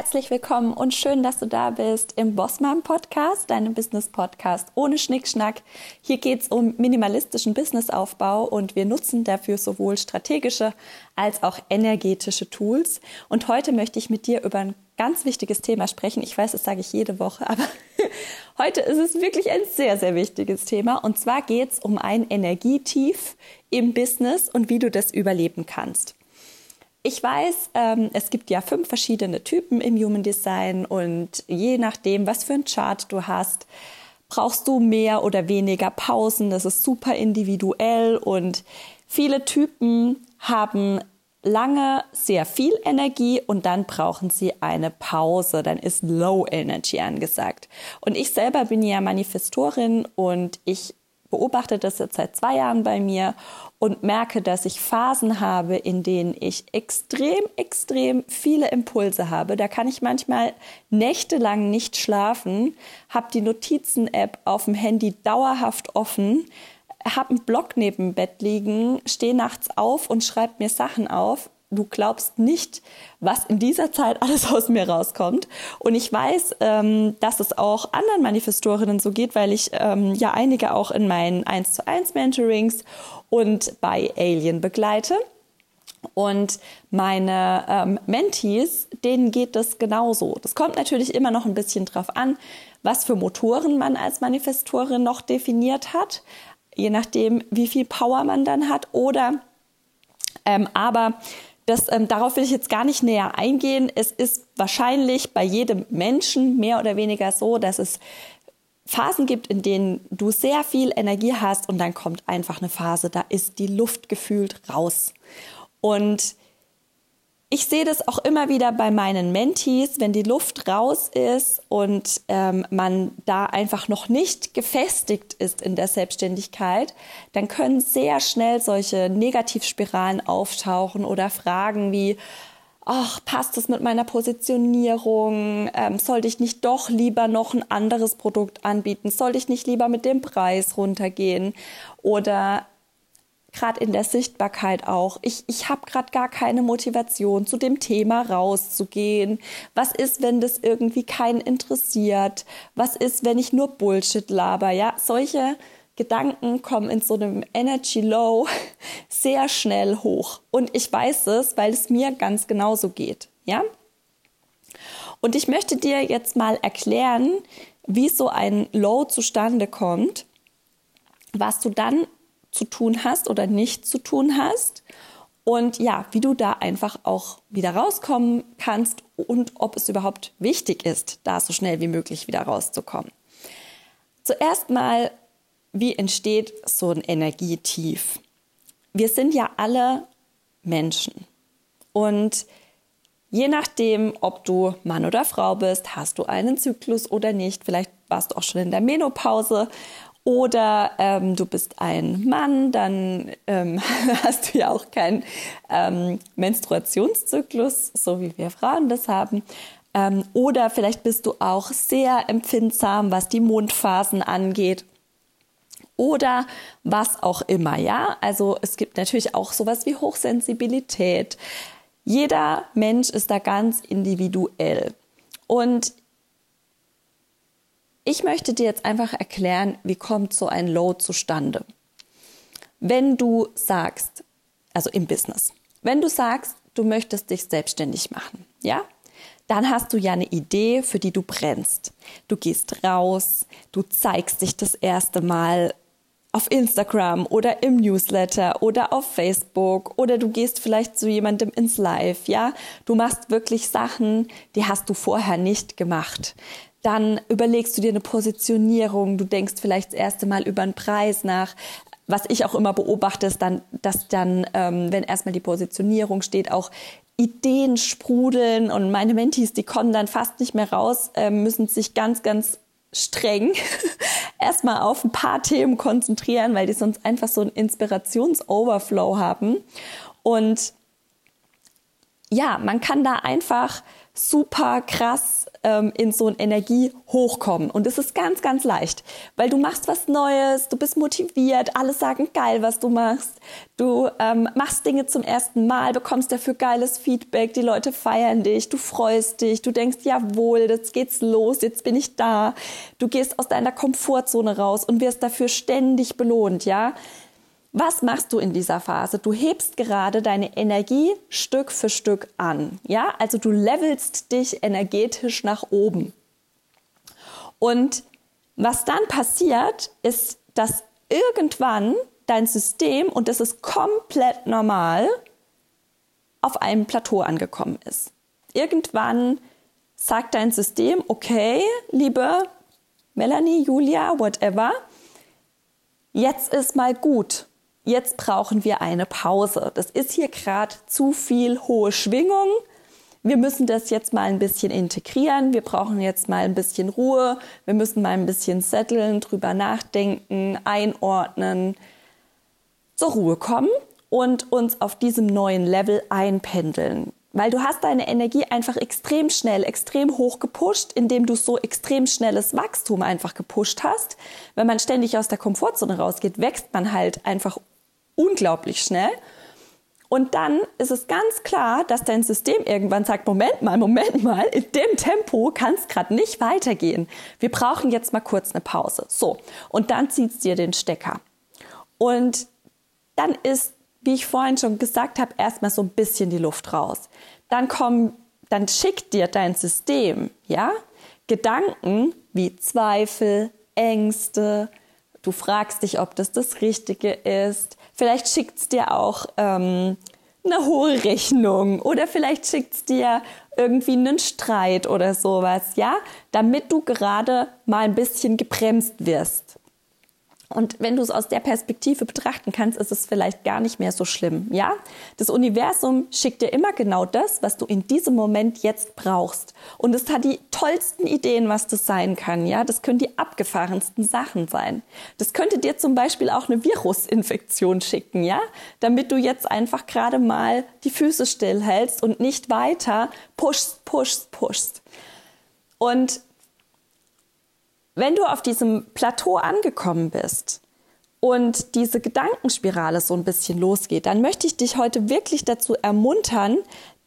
Herzlich willkommen und schön, dass du da bist im Bossmann Podcast, deinem Business Podcast ohne Schnickschnack. Hier geht es um minimalistischen Businessaufbau und wir nutzen dafür sowohl strategische als auch energetische Tools. Und heute möchte ich mit dir über ein ganz wichtiges Thema sprechen. Ich weiß, das sage ich jede Woche, aber heute ist es wirklich ein sehr, sehr wichtiges Thema. Und zwar geht es um ein Energietief im Business und wie du das überleben kannst. Ich weiß, ähm, es gibt ja fünf verschiedene Typen im Human Design und je nachdem, was für ein Chart du hast, brauchst du mehr oder weniger Pausen. Das ist super individuell und viele Typen haben lange sehr viel Energie und dann brauchen sie eine Pause. Dann ist Low Energy angesagt. Und ich selber bin ja Manifestorin und ich beobachte das jetzt seit zwei Jahren bei mir und merke, dass ich Phasen habe, in denen ich extrem, extrem viele Impulse habe. Da kann ich manchmal nächtelang nicht schlafen, habe die Notizen-App auf dem Handy dauerhaft offen, habe einen Blog neben dem Bett liegen, stehe nachts auf und schreibe mir Sachen auf du glaubst nicht, was in dieser Zeit alles aus mir rauskommt. Und ich weiß, ähm, dass es auch anderen Manifestorinnen so geht, weil ich ähm, ja einige auch in meinen 1 zu 1 Mentorings und bei Alien begleite. Und meine ähm, Mentees, denen geht das genauso. Das kommt natürlich immer noch ein bisschen drauf an, was für Motoren man als Manifestorin noch definiert hat, je nachdem, wie viel Power man dann hat. Oder ähm, aber das, ähm, darauf will ich jetzt gar nicht näher eingehen. Es ist wahrscheinlich bei jedem Menschen mehr oder weniger so, dass es Phasen gibt, in denen du sehr viel Energie hast und dann kommt einfach eine Phase, da ist die Luft gefühlt raus. Und ich sehe das auch immer wieder bei meinen Mentees, wenn die Luft raus ist und ähm, man da einfach noch nicht gefestigt ist in der Selbstständigkeit, dann können sehr schnell solche Negativspiralen auftauchen oder Fragen wie, ach, passt es mit meiner Positionierung? Ähm, sollte ich nicht doch lieber noch ein anderes Produkt anbieten? Sollte ich nicht lieber mit dem Preis runtergehen? Oder gerade in der Sichtbarkeit auch. Ich, ich habe gerade gar keine Motivation, zu dem Thema rauszugehen. Was ist, wenn das irgendwie keinen interessiert? Was ist, wenn ich nur Bullshit laber? Ja, solche Gedanken kommen in so einem Energy Low sehr schnell hoch. Und ich weiß es, weil es mir ganz genauso geht. Ja? Und ich möchte dir jetzt mal erklären, wie so ein Low zustande kommt, was du dann zu tun hast oder nicht zu tun hast. Und ja, wie du da einfach auch wieder rauskommen kannst und ob es überhaupt wichtig ist, da so schnell wie möglich wieder rauszukommen. Zuerst mal, wie entsteht so ein Energietief? Wir sind ja alle Menschen. Und je nachdem, ob du Mann oder Frau bist, hast du einen Zyklus oder nicht, vielleicht warst du auch schon in der Menopause oder ähm, du bist ein Mann, dann ähm, hast du ja auch keinen ähm, Menstruationszyklus, so wie wir Frauen das haben. Ähm, oder vielleicht bist du auch sehr empfindsam, was die Mondphasen angeht. Oder was auch immer, ja. Also es gibt natürlich auch sowas wie Hochsensibilität. Jeder Mensch ist da ganz individuell. Und ich möchte dir jetzt einfach erklären, wie kommt so ein Low zustande. Wenn du sagst, also im Business, wenn du sagst, du möchtest dich selbstständig machen, ja, dann hast du ja eine Idee, für die du brennst. Du gehst raus, du zeigst dich das erste Mal auf Instagram oder im Newsletter oder auf Facebook oder du gehst vielleicht zu jemandem ins Live, ja? Du machst wirklich Sachen, die hast du vorher nicht gemacht. Dann überlegst du dir eine Positionierung, du denkst vielleicht das erste Mal über einen Preis nach. Was ich auch immer beobachte, ist dann, dass dann, ähm, wenn erstmal die Positionierung steht, auch Ideen sprudeln und meine Mentees, die kommen dann fast nicht mehr raus, äh, müssen sich ganz, ganz streng erstmal auf ein paar Themen konzentrieren, weil die sonst einfach so einen Inspirationsoverflow haben. Und ja, man kann da einfach super krass ähm, in so ein Energie hochkommen. Und es ist ganz, ganz leicht, weil du machst was Neues, du bist motiviert, alle sagen geil, was du machst. Du ähm, machst Dinge zum ersten Mal, bekommst dafür geiles Feedback, die Leute feiern dich, du freust dich, du denkst, jawohl, jetzt geht's los, jetzt bin ich da. Du gehst aus deiner Komfortzone raus und wirst dafür ständig belohnt, ja. Was machst du in dieser Phase? Du hebst gerade deine Energie Stück für Stück an. Ja, also du levelst dich energetisch nach oben. Und was dann passiert, ist, dass irgendwann dein System, und das ist komplett normal, auf einem Plateau angekommen ist. Irgendwann sagt dein System, okay, liebe Melanie, Julia, whatever, jetzt ist mal gut jetzt brauchen wir eine Pause. Das ist hier gerade zu viel hohe Schwingung. Wir müssen das jetzt mal ein bisschen integrieren. Wir brauchen jetzt mal ein bisschen Ruhe. Wir müssen mal ein bisschen setteln, drüber nachdenken, einordnen, zur Ruhe kommen und uns auf diesem neuen Level einpendeln. Weil du hast deine Energie einfach extrem schnell, extrem hoch gepusht, indem du so extrem schnelles Wachstum einfach gepusht hast. Wenn man ständig aus der Komfortzone rausgeht, wächst man halt einfach unglaublich schnell. Und dann ist es ganz klar, dass dein System irgendwann sagt, Moment mal, Moment mal, in dem Tempo kann es gerade nicht weitergehen. Wir brauchen jetzt mal kurz eine Pause. So, und dann zieht es dir den Stecker. Und dann ist, wie ich vorhin schon gesagt habe, erstmal so ein bisschen die Luft raus. Dann kommen, dann schickt dir dein System, ja, Gedanken wie Zweifel, Ängste, du fragst dich, ob das das Richtige ist, Vielleicht schickt es dir auch ähm, eine hohe Rechnung oder vielleicht schickt es dir irgendwie einen Streit oder sowas, ja, damit du gerade mal ein bisschen gebremst wirst. Und wenn du es aus der Perspektive betrachten kannst, ist es vielleicht gar nicht mehr so schlimm, ja? Das Universum schickt dir immer genau das, was du in diesem Moment jetzt brauchst. Und es hat die tollsten Ideen, was das sein kann, ja? Das können die abgefahrensten Sachen sein. Das könnte dir zum Beispiel auch eine Virusinfektion schicken, ja? Damit du jetzt einfach gerade mal die Füße stillhältst und nicht weiter pushst, pushst, pushst. Und wenn du auf diesem Plateau angekommen bist und diese Gedankenspirale so ein bisschen losgeht, dann möchte ich dich heute wirklich dazu ermuntern,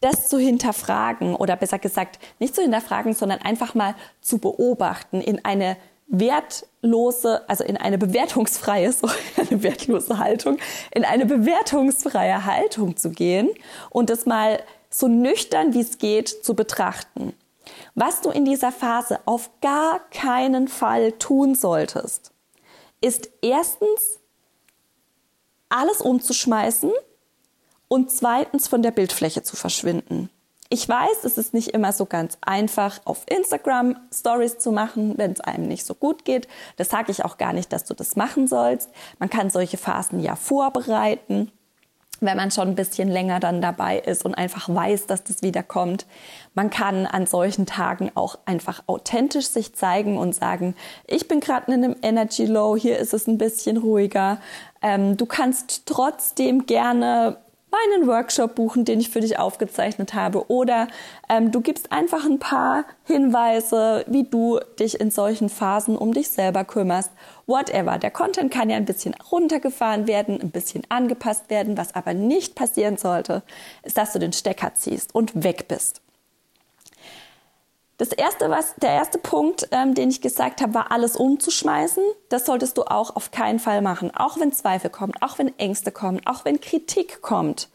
das zu hinterfragen oder besser gesagt nicht zu hinterfragen, sondern einfach mal zu beobachten, in eine wertlose, also in eine bewertungsfreie, so eine wertlose Haltung, in eine bewertungsfreie Haltung zu gehen und das mal so nüchtern wie es geht zu betrachten. Was du in dieser Phase auf gar keinen Fall tun solltest, ist erstens alles umzuschmeißen und zweitens von der Bildfläche zu verschwinden. Ich weiß, es ist nicht immer so ganz einfach, auf Instagram Stories zu machen, wenn es einem nicht so gut geht. Das sage ich auch gar nicht, dass du das machen sollst. Man kann solche Phasen ja vorbereiten wenn man schon ein bisschen länger dann dabei ist und einfach weiß, dass das wiederkommt. Man kann an solchen Tagen auch einfach authentisch sich zeigen und sagen, ich bin gerade in einem Energy Low, hier ist es ein bisschen ruhiger. Ähm, du kannst trotzdem gerne einen Workshop buchen, den ich für dich aufgezeichnet habe. Oder ähm, du gibst einfach ein paar Hinweise, wie du dich in solchen Phasen um dich selber kümmerst. Whatever. Der Content kann ja ein bisschen runtergefahren werden, ein bisschen angepasst werden. Was aber nicht passieren sollte, ist, dass du den Stecker ziehst und weg bist. Das erste, was, der erste Punkt, ähm, den ich gesagt habe, war alles umzuschmeißen. Das solltest du auch auf keinen Fall machen. Auch wenn Zweifel kommen, auch wenn Ängste kommen, auch wenn Kritik kommt.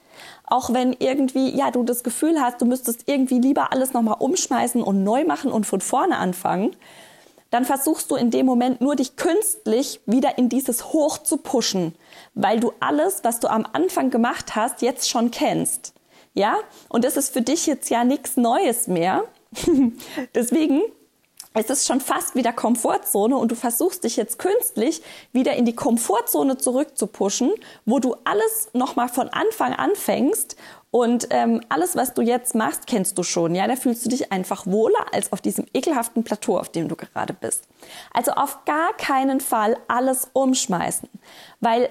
Auch wenn irgendwie, ja, du das Gefühl hast, du müsstest irgendwie lieber alles nochmal umschmeißen und neu machen und von vorne anfangen, dann versuchst du in dem Moment nur dich künstlich wieder in dieses Hoch zu pushen, weil du alles, was du am Anfang gemacht hast, jetzt schon kennst. Ja? Und das ist für dich jetzt ja nichts Neues mehr. Deswegen ist es schon fast wieder Komfortzone und du versuchst dich jetzt künstlich wieder in die Komfortzone zurückzupushen, wo du alles nochmal von Anfang anfängst und ähm, alles, was du jetzt machst, kennst du schon. Ja, da fühlst du dich einfach wohler als auf diesem ekelhaften Plateau, auf dem du gerade bist. Also auf gar keinen Fall alles umschmeißen, weil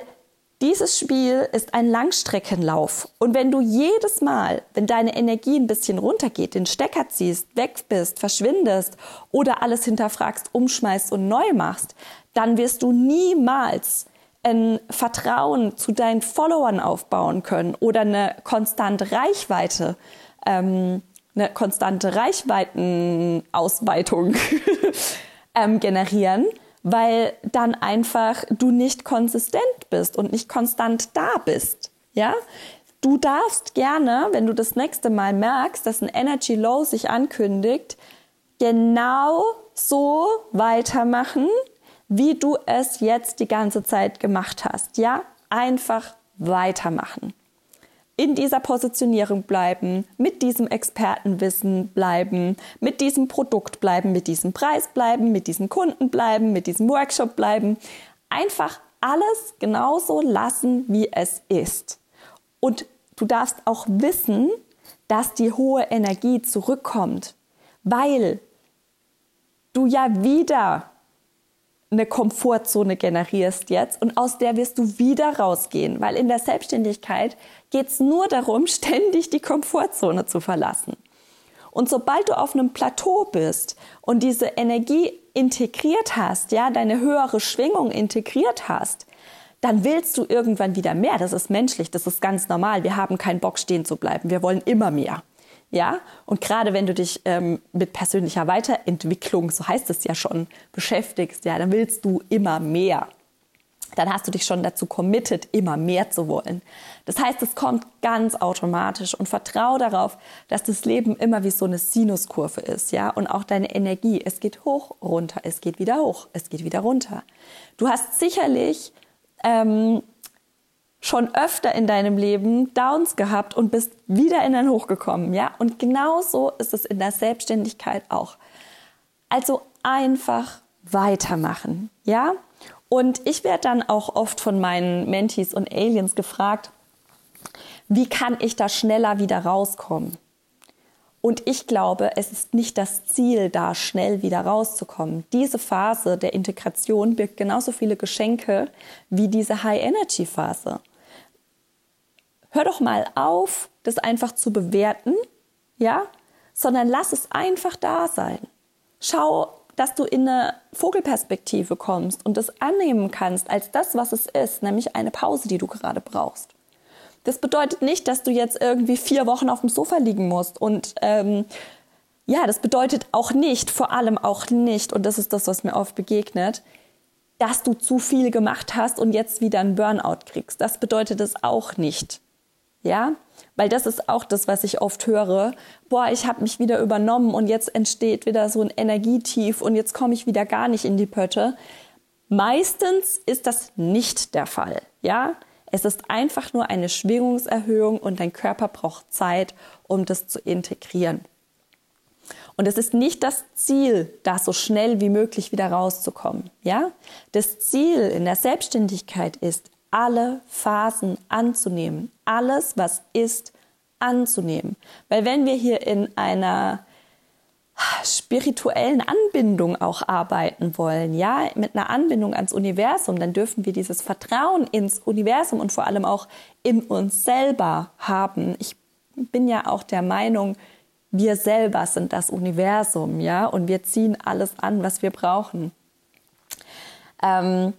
Dieses Spiel ist ein Langstreckenlauf. Und wenn du jedes Mal, wenn deine Energie ein bisschen runtergeht, den Stecker ziehst, weg bist, verschwindest oder alles hinterfragst, umschmeißt und neu machst, dann wirst du niemals ein Vertrauen zu deinen Followern aufbauen können oder eine konstante Reichweite, ähm, eine konstante Reichweitenausweitung ähm, generieren, weil dann einfach du nicht konsistent bist und nicht konstant da bist. Ja? Du darfst gerne, wenn du das nächste Mal merkst, dass ein Energy Low sich ankündigt, genau so weitermachen, wie du es jetzt die ganze Zeit gemacht hast. Ja? Einfach weitermachen in dieser Positionierung bleiben, mit diesem Expertenwissen bleiben, mit diesem Produkt bleiben, mit diesem Preis bleiben, mit diesem Kunden bleiben, mit diesem Workshop bleiben. Einfach alles genauso lassen, wie es ist. Und du darfst auch wissen, dass die hohe Energie zurückkommt, weil du ja wieder eine Komfortzone generierst jetzt und aus der wirst du wieder rausgehen, weil in der Selbstständigkeit geht es nur darum, ständig die Komfortzone zu verlassen. Und sobald du auf einem Plateau bist und diese Energie integriert hast, ja, deine höhere Schwingung integriert hast, dann willst du irgendwann wieder mehr. Das ist menschlich, das ist ganz normal. Wir haben keinen Bock stehen zu bleiben. Wir wollen immer mehr. Ja, und gerade wenn du dich ähm, mit persönlicher Weiterentwicklung, so heißt es ja schon, beschäftigst, ja, dann willst du immer mehr. Dann hast du dich schon dazu committed, immer mehr zu wollen. Das heißt, es kommt ganz automatisch und vertraue darauf, dass das Leben immer wie so eine Sinuskurve ist, ja, und auch deine Energie. Es geht hoch, runter, es geht wieder hoch, es geht wieder runter. Du hast sicherlich ähm, schon öfter in deinem Leben Downs gehabt und bist wieder in ein Hoch gekommen, ja? Und genauso ist es in der Selbstständigkeit auch. Also einfach weitermachen, ja? Und ich werde dann auch oft von meinen Mentees und Aliens gefragt, wie kann ich da schneller wieder rauskommen? Und ich glaube, es ist nicht das Ziel, da schnell wieder rauszukommen. Diese Phase der Integration birgt genauso viele Geschenke wie diese High-Energy-Phase. Hör doch mal auf, das einfach zu bewerten, ja, sondern lass es einfach da sein. Schau, dass du in eine Vogelperspektive kommst und das annehmen kannst als das, was es ist, nämlich eine Pause, die du gerade brauchst. Das bedeutet nicht, dass du jetzt irgendwie vier Wochen auf dem Sofa liegen musst. Und ähm, ja, das bedeutet auch nicht, vor allem auch nicht, und das ist das, was mir oft begegnet, dass du zu viel gemacht hast und jetzt wieder einen Burnout kriegst. Das bedeutet es auch nicht. Ja, weil das ist auch das, was ich oft höre. Boah, ich habe mich wieder übernommen und jetzt entsteht wieder so ein Energietief und jetzt komme ich wieder gar nicht in die Pötte. Meistens ist das nicht der Fall. Ja, es ist einfach nur eine Schwingungserhöhung und dein Körper braucht Zeit, um das zu integrieren. Und es ist nicht das Ziel, da so schnell wie möglich wieder rauszukommen. Ja? Das Ziel in der Selbstständigkeit ist, alle Phasen anzunehmen. Alles, was ist, anzunehmen. Weil wenn wir hier in einer spirituellen Anbindung auch arbeiten wollen, ja, mit einer Anbindung ans Universum, dann dürfen wir dieses Vertrauen ins Universum und vor allem auch in uns selber haben. Ich bin ja auch der Meinung, wir selber sind das Universum, ja, und wir ziehen alles an, was wir brauchen. Ähm,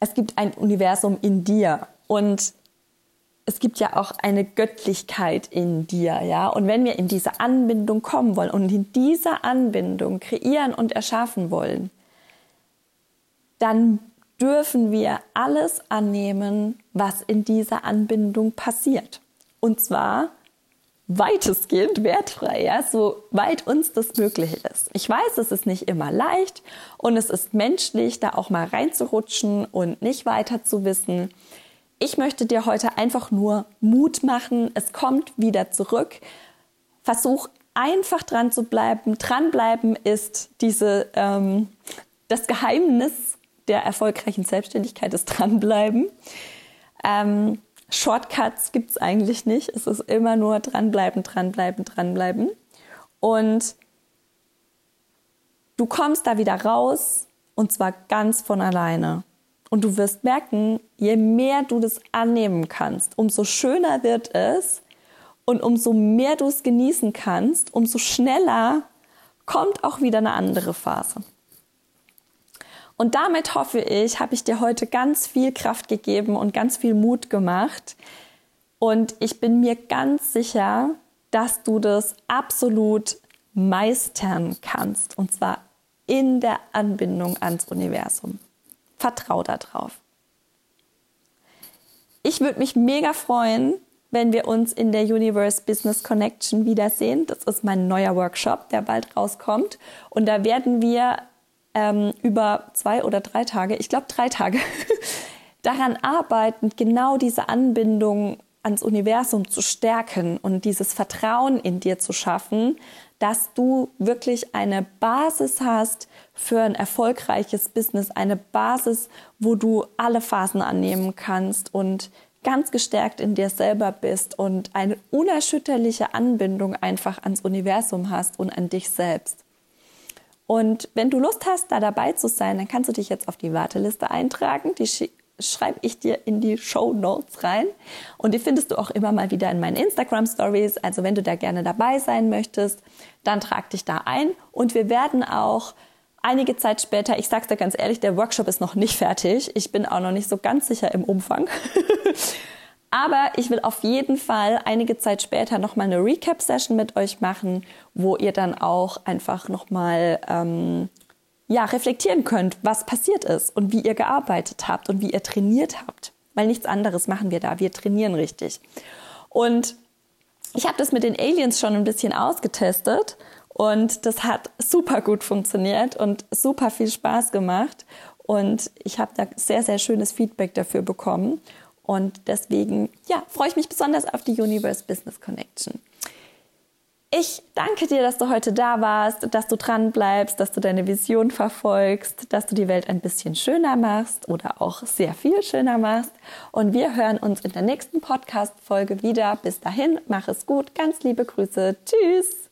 es gibt ein Universum in dir und es gibt ja auch eine Göttlichkeit in dir, ja. Und wenn wir in diese Anbindung kommen wollen und in dieser Anbindung kreieren und erschaffen wollen, dann dürfen wir alles annehmen, was in dieser Anbindung passiert. Und zwar weitestgehend wertfrei, ja, so weit uns das möglich ist. Ich weiß, es ist nicht immer leicht und es ist menschlich, da auch mal reinzurutschen und nicht weiter zu wissen. Ich möchte dir heute einfach nur Mut machen. Es kommt wieder zurück. Versuch einfach dran zu bleiben. Dranbleiben ist diese, ähm, das Geheimnis der erfolgreichen Selbstständigkeit ist dranbleiben. Ähm, Shortcuts gibt es eigentlich nicht. Es ist immer nur dranbleiben, dranbleiben, dranbleiben. Und du kommst da wieder raus und zwar ganz von alleine. Und du wirst merken, je mehr du das annehmen kannst, umso schöner wird es und umso mehr du es genießen kannst, umso schneller kommt auch wieder eine andere Phase. Und damit hoffe ich, habe ich dir heute ganz viel Kraft gegeben und ganz viel Mut gemacht. Und ich bin mir ganz sicher, dass du das absolut meistern kannst. Und zwar in der Anbindung ans Universum. Vertrau darauf. Ich würde mich mega freuen, wenn wir uns in der Universe Business Connection wiedersehen. Das ist mein neuer Workshop, der bald rauskommt. Und da werden wir ähm, über zwei oder drei Tage, ich glaube drei Tage, daran arbeiten, genau diese Anbindung ans Universum zu stärken und dieses Vertrauen in dir zu schaffen, dass du wirklich eine Basis hast für ein erfolgreiches Business, eine Basis, wo du alle Phasen annehmen kannst und ganz gestärkt in dir selber bist und eine unerschütterliche Anbindung einfach ans Universum hast und an dich selbst. Und wenn du Lust hast, da dabei zu sein, dann kannst du dich jetzt auf die Warteliste eintragen. Die schreibe ich dir in die Show Notes rein. Und die findest du auch immer mal wieder in meinen Instagram Stories. Also wenn du da gerne dabei sein möchtest, dann trag dich da ein. Und wir werden auch einige Zeit später, ich sag's dir ganz ehrlich, der Workshop ist noch nicht fertig. Ich bin auch noch nicht so ganz sicher im Umfang. Aber ich will auf jeden Fall einige Zeit später nochmal eine Recap-Session mit euch machen, wo ihr dann auch einfach nochmal ähm, ja, reflektieren könnt, was passiert ist und wie ihr gearbeitet habt und wie ihr trainiert habt. Weil nichts anderes machen wir da. Wir trainieren richtig. Und ich habe das mit den Aliens schon ein bisschen ausgetestet und das hat super gut funktioniert und super viel Spaß gemacht. Und ich habe da sehr, sehr schönes Feedback dafür bekommen. Und deswegen, ja, freue ich mich besonders auf die Universe Business Connection. Ich danke dir, dass du heute da warst, dass du dran bleibst, dass du deine Vision verfolgst, dass du die Welt ein bisschen schöner machst oder auch sehr viel schöner machst. Und wir hören uns in der nächsten Podcast-Folge wieder. Bis dahin, mach es gut. Ganz liebe Grüße. Tschüss.